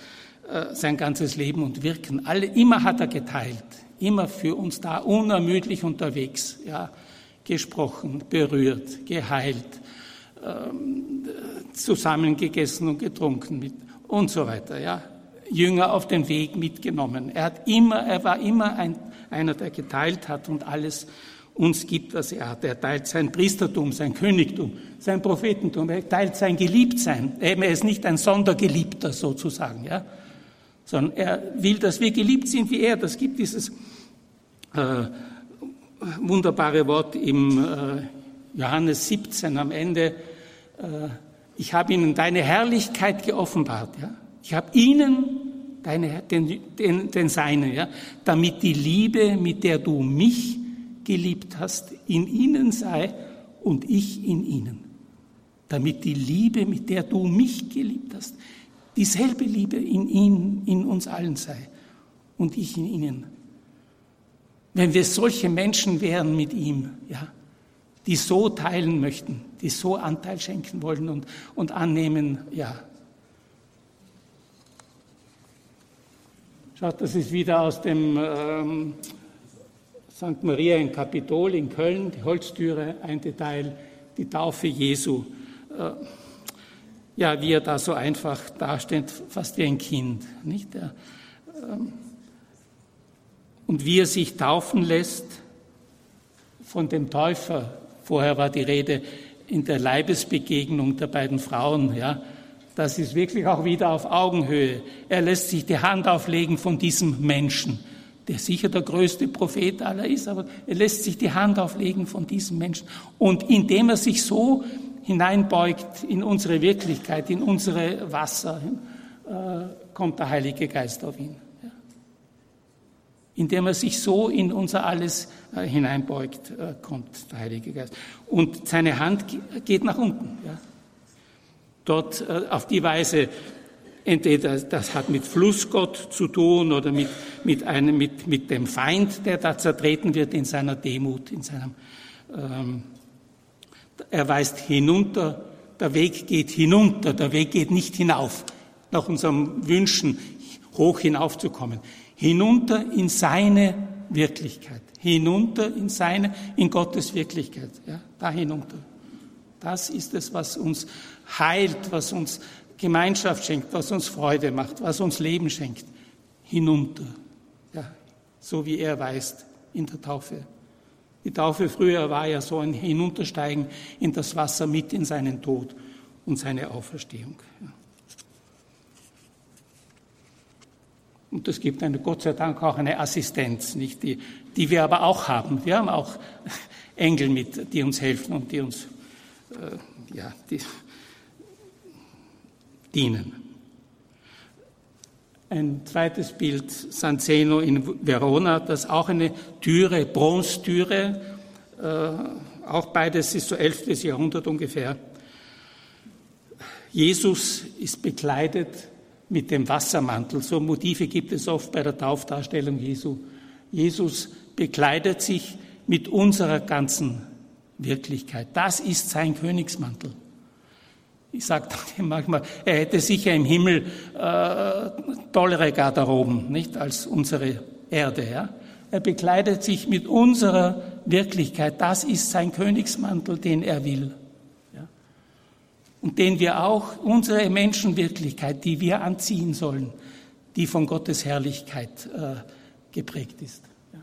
sein ganzes Leben und Wirken. Alle, immer hat er geteilt, immer für uns da, unermüdlich unterwegs, ja. Gesprochen, berührt, geheilt, ähm, zusammengegessen und getrunken mit und so weiter, ja. Jünger auf den Weg mitgenommen. Er hat immer, er war immer ein, einer, der geteilt hat und alles uns gibt, was er hat. Er teilt sein Priestertum, sein Königtum, sein Prophetentum. Er teilt sein Geliebtsein. Er ist nicht ein Sondergeliebter sozusagen, ja, sondern er will, dass wir geliebt sind wie er. Das gibt dieses äh, wunderbare Wort im äh, Johannes 17 am Ende äh, ich habe ihnen deine Herrlichkeit geoffenbart. Ja? Ich habe ihnen deine, den, den, den Seinen, ja? damit die Liebe, mit der du mich geliebt hast, in ihnen sei und ich in ihnen. Damit die Liebe, mit der du mich geliebt hast, dieselbe Liebe in ihnen, in uns allen sei und ich in ihnen. Wenn wir solche Menschen wären mit ihm, ja, die so teilen möchten, die so Anteil schenken wollen und, und annehmen, ja. Schaut, das ist wieder aus dem ähm, St. Maria in Kapitol in Köln, die Holztüre, ein Detail, die Taufe Jesu. Äh, ja, wie er da so einfach dasteht, fast wie ein Kind, nicht? Ähm, und wie er sich taufen lässt von dem Täufer, Vorher war die Rede in der Leibesbegegnung der beiden Frauen, ja. Das ist wirklich auch wieder auf Augenhöhe. Er lässt sich die Hand auflegen von diesem Menschen, der sicher der größte Prophet aller ist, aber er lässt sich die Hand auflegen von diesem Menschen. Und indem er sich so hineinbeugt in unsere Wirklichkeit, in unsere Wasser, äh, kommt der Heilige Geist auf ihn indem er sich so in unser Alles äh, hineinbeugt, äh, kommt der Heilige Geist. Und seine Hand geht nach unten. Dort auf die Weise, entweder das hat mit Flussgott zu tun oder mit, mit, einem, mit, mit dem Feind, der da zertreten wird in seiner Demut, in seinem, ähm, er weist hinunter, der Weg geht hinunter, der Weg geht nicht hinauf, nach unserem Wünschen hoch hinaufzukommen hinunter in seine Wirklichkeit, hinunter in seine, in Gottes Wirklichkeit, ja, da hinunter. Das ist es, was uns heilt, was uns Gemeinschaft schenkt, was uns Freude macht, was uns Leben schenkt. Hinunter, ja, so wie er weist in der Taufe. Die Taufe früher war ja so ein Hinuntersteigen in das Wasser mit in seinen Tod und seine Auferstehung. Und es gibt eine, Gott sei Dank auch eine Assistenz, nicht die, die wir aber auch haben. Wir haben auch *laughs* Engel mit, die uns helfen und die uns äh, ja, die, dienen. Ein zweites Bild, San Zeno in Verona, das auch eine Türe, Bronztüre, äh, auch beides ist so 11. Jahrhundert ungefähr. Jesus ist bekleidet mit dem Wassermantel. So Motive gibt es oft bei der Taufdarstellung Jesu. Jesus bekleidet sich mit unserer ganzen Wirklichkeit. Das ist sein Königsmantel. Ich sage *laughs* manchmal, er hätte sicher im Himmel äh, tollere Garderoben, nicht als unsere Erde. Ja? Er bekleidet sich mit unserer Wirklichkeit. Das ist sein Königsmantel, den er will und den wir auch unsere Menschenwirklichkeit, die wir anziehen sollen, die von Gottes Herrlichkeit äh, geprägt ist. Ja.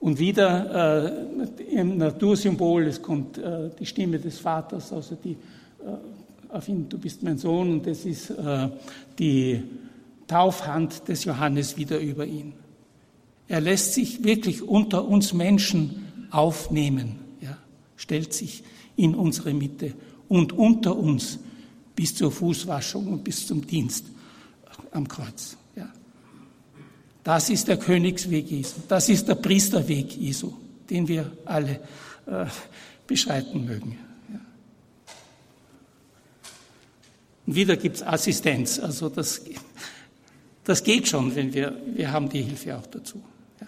Und wieder äh, im Natursymbol, es kommt äh, die Stimme des Vaters, also die, auf ihn, du bist mein Sohn, und es ist äh, die Taufhand des Johannes wieder über ihn. Er lässt sich wirklich unter uns Menschen aufnehmen, ja, stellt sich in unsere Mitte und unter uns bis zur Fußwaschung und bis zum Dienst am Kreuz. Ja. Das ist der Königsweg Jesu, das ist der Priesterweg Jesu, den wir alle äh, beschreiten mögen. Ja. Und wieder gibt es Assistenz, also das, das geht schon, wenn wir, wir haben die Hilfe auch dazu. Ja.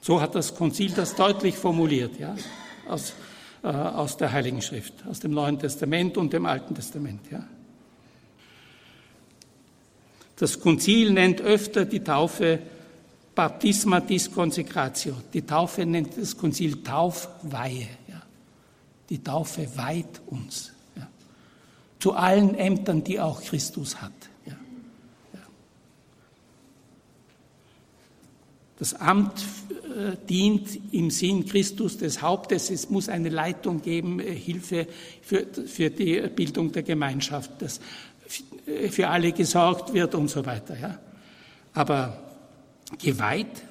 So hat das Konzil das deutlich formuliert, ja, aus, äh, aus der Heiligen Schrift, aus dem Neuen Testament und dem Alten Testament, ja. Das Konzil nennt öfter die Taufe Baptismatis Consecratio. Die Taufe nennt das Konzil Taufweihe. Ja. Die Taufe weiht uns. Zu allen Ämtern, die auch Christus hat. Ja. Das Amt äh, dient im Sinn Christus des Hauptes. Es muss eine Leitung geben, äh, Hilfe für, für die Bildung der Gemeinschaft. Das für alle gesorgt wird und so weiter. Ja. Aber geweiht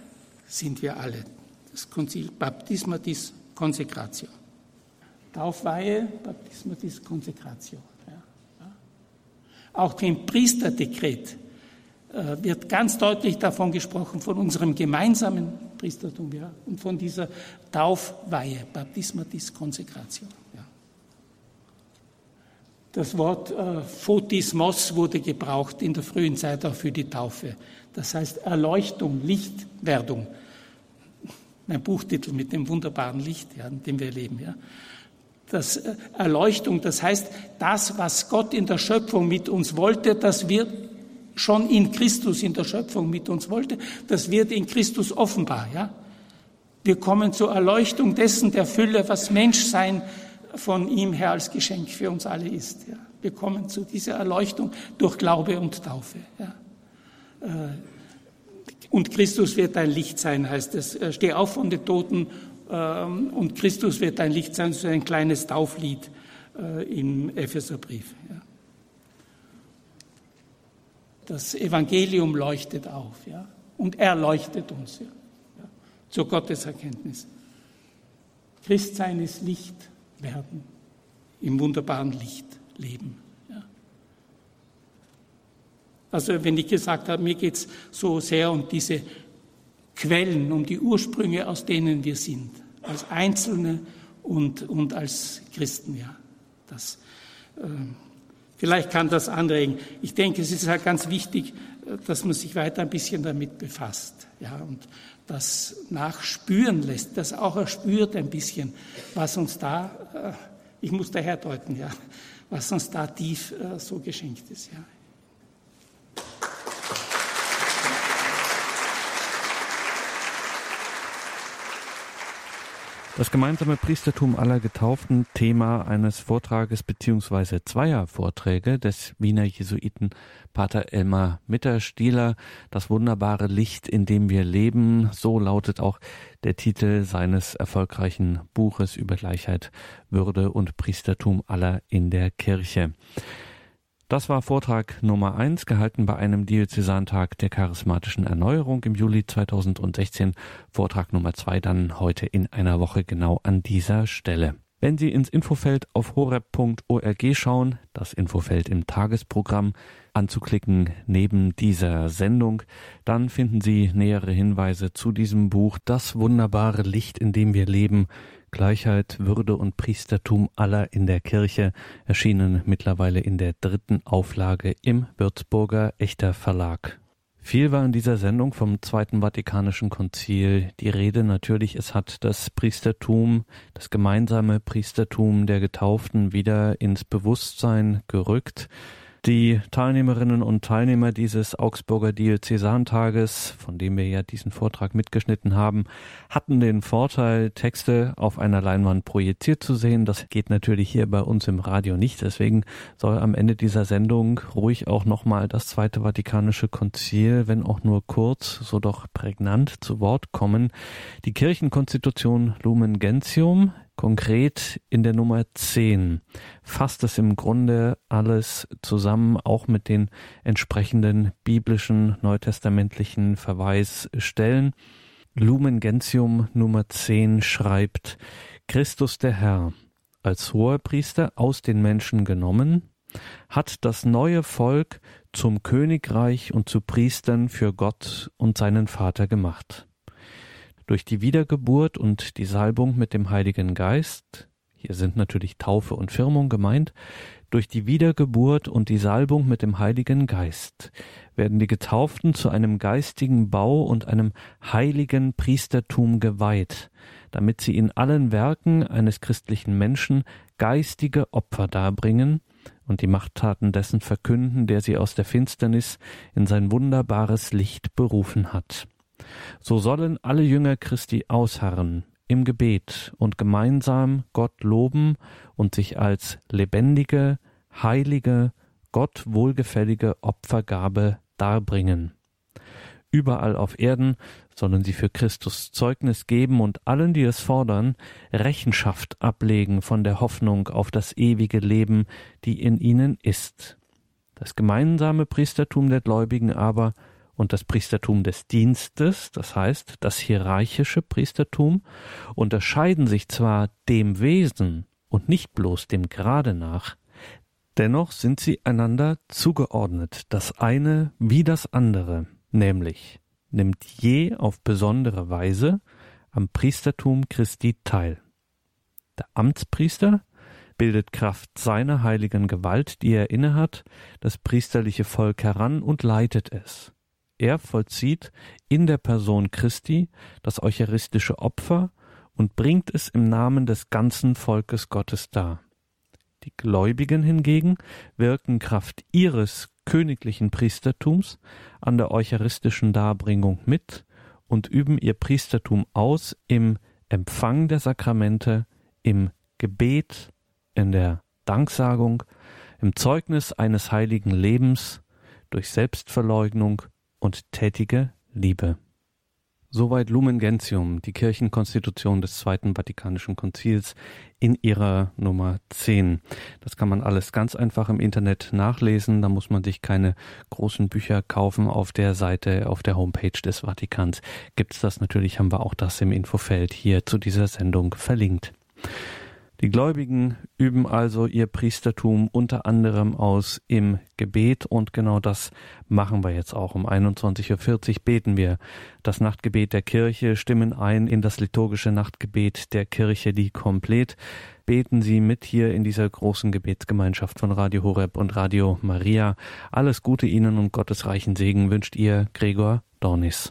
sind wir alle. Das Konzil Baptismatis Consecratio. Taufweihe, Baptismatis Consecratio. Ja. Ja. Auch im Priesterdekret äh, wird ganz deutlich davon gesprochen, von unserem gemeinsamen Priestertum ja, und von dieser Taufweihe, Baptismatis Consecratio. Das Wort äh, Photismos wurde gebraucht in der frühen Zeit auch für die Taufe. Das heißt Erleuchtung, Lichtwerdung. Mein Buchtitel mit dem wunderbaren Licht, ja, in dem wir leben. Ja. Das äh, Erleuchtung, das heißt, das, was Gott in der Schöpfung mit uns wollte, das wird schon in Christus in der Schöpfung mit uns wollte, das wird in Christus offenbar. Ja. Wir kommen zur Erleuchtung dessen der Fülle, was Menschsein von ihm her als Geschenk für uns alle ist. Ja. Wir kommen zu dieser Erleuchtung durch Glaube und Taufe. Ja. Äh, und Christus wird dein Licht sein, heißt es. Äh, steh auf von den Toten und Christus wird dein Licht sein. So ein kleines Tauflied äh, im Epheserbrief. Das Evangelium leuchtet auf, ja, und er leuchtet uns ja, zur Gotteserkenntnis. Christsein ist Licht werden, im wunderbaren Licht leben. Ja. Also wenn ich gesagt habe, mir geht es so sehr um diese Quellen, um die Ursprünge, aus denen wir sind, als Einzelne und, und als Christen, ja. Das, äh, vielleicht kann das anregen. Ich denke, es ist halt ganz wichtig, äh, dass man sich weiter ein bisschen damit befasst, ja, und das nachspüren lässt, das auch erspürt ein bisschen, was uns da, äh, ich muss daher deuten, ja, was uns da tief äh, so geschenkt ist. Ja. Das gemeinsame Priestertum aller Getauften, Thema eines Vortrages beziehungsweise zweier Vorträge des Wiener Jesuiten Pater Elmar Mitterstieler, das wunderbare Licht, in dem wir leben, so lautet auch der Titel seines erfolgreichen Buches über Gleichheit, Würde und Priestertum aller in der Kirche. Das war Vortrag Nummer eins, gehalten bei einem Diözesantag der charismatischen Erneuerung im Juli 2016. Vortrag Nummer zwei dann heute in einer Woche genau an dieser Stelle. Wenn Sie ins Infofeld auf horeb.org schauen, das Infofeld im Tagesprogramm anzuklicken neben dieser Sendung, dann finden Sie nähere Hinweise zu diesem Buch Das wunderbare Licht, in dem wir leben, Gleichheit, Würde und Priestertum aller in der Kirche, erschienen mittlerweile in der dritten Auflage im Würzburger Echter Verlag. Viel war in dieser Sendung vom Zweiten Vatikanischen Konzil die Rede. Natürlich, es hat das Priestertum, das gemeinsame Priestertum der Getauften wieder ins Bewusstsein gerückt. Die Teilnehmerinnen und Teilnehmer dieses Augsburger Diözesantages, von dem wir ja diesen Vortrag mitgeschnitten haben, hatten den Vorteil, Texte auf einer Leinwand projiziert zu sehen. Das geht natürlich hier bei uns im Radio nicht. Deswegen soll am Ende dieser Sendung ruhig auch nochmal das Zweite Vatikanische Konzil, wenn auch nur kurz, so doch prägnant zu Wort kommen. Die Kirchenkonstitution Lumen Gentium, Konkret in der Nummer 10 fasst es im Grunde alles zusammen, auch mit den entsprechenden biblischen neutestamentlichen Verweisstellen. Lumen Gentium Nummer 10 schreibt, Christus der Herr, als Hoherpriester aus den Menschen genommen, hat das neue Volk zum Königreich und zu Priestern für Gott und seinen Vater gemacht durch die Wiedergeburt und die Salbung mit dem Heiligen Geist, hier sind natürlich Taufe und Firmung gemeint, durch die Wiedergeburt und die Salbung mit dem Heiligen Geist werden die Getauften zu einem geistigen Bau und einem heiligen Priestertum geweiht, damit sie in allen Werken eines christlichen Menschen geistige Opfer darbringen und die Machttaten dessen verkünden, der sie aus der Finsternis in sein wunderbares Licht berufen hat. So sollen alle Jünger Christi ausharren im Gebet und gemeinsam Gott loben und sich als lebendige, heilige, Gott wohlgefällige Opfergabe darbringen. Überall auf Erden sollen sie für Christus Zeugnis geben und allen, die es fordern, Rechenschaft ablegen von der Hoffnung auf das ewige Leben, die in ihnen ist. Das gemeinsame Priestertum der Gläubigen aber und das Priestertum des Dienstes, das heißt das hierarchische Priestertum, unterscheiden sich zwar dem Wesen und nicht bloß dem Grade nach, dennoch sind sie einander zugeordnet, das eine wie das andere, nämlich nimmt je auf besondere Weise am Priestertum Christi teil. Der Amtspriester bildet Kraft seiner heiligen Gewalt, die er innehat, das priesterliche Volk heran und leitet es. Er vollzieht in der Person Christi das eucharistische Opfer und bringt es im Namen des ganzen Volkes Gottes dar. Die Gläubigen hingegen wirken Kraft ihres königlichen Priestertums an der eucharistischen Darbringung mit und üben ihr Priestertum aus im Empfang der Sakramente, im Gebet, in der Danksagung, im Zeugnis eines heiligen Lebens, durch Selbstverleugnung und tätige Liebe. Soweit Lumen Gentium, die Kirchenkonstitution des Zweiten Vatikanischen Konzils in ihrer Nummer 10. Das kann man alles ganz einfach im Internet nachlesen. Da muss man sich keine großen Bücher kaufen. Auf der Seite, auf der Homepage des Vatikans gibt's das natürlich, haben wir auch das im Infofeld hier zu dieser Sendung verlinkt. Die Gläubigen üben also ihr Priestertum unter anderem aus im Gebet und genau das machen wir jetzt auch. Um 21.40 Uhr beten wir das Nachtgebet der Kirche, stimmen ein in das liturgische Nachtgebet der Kirche, die komplett. Beten Sie mit hier in dieser großen Gebetsgemeinschaft von Radio Horeb und Radio Maria. Alles Gute Ihnen und Gottes reichen Segen wünscht Ihr Gregor Dornis.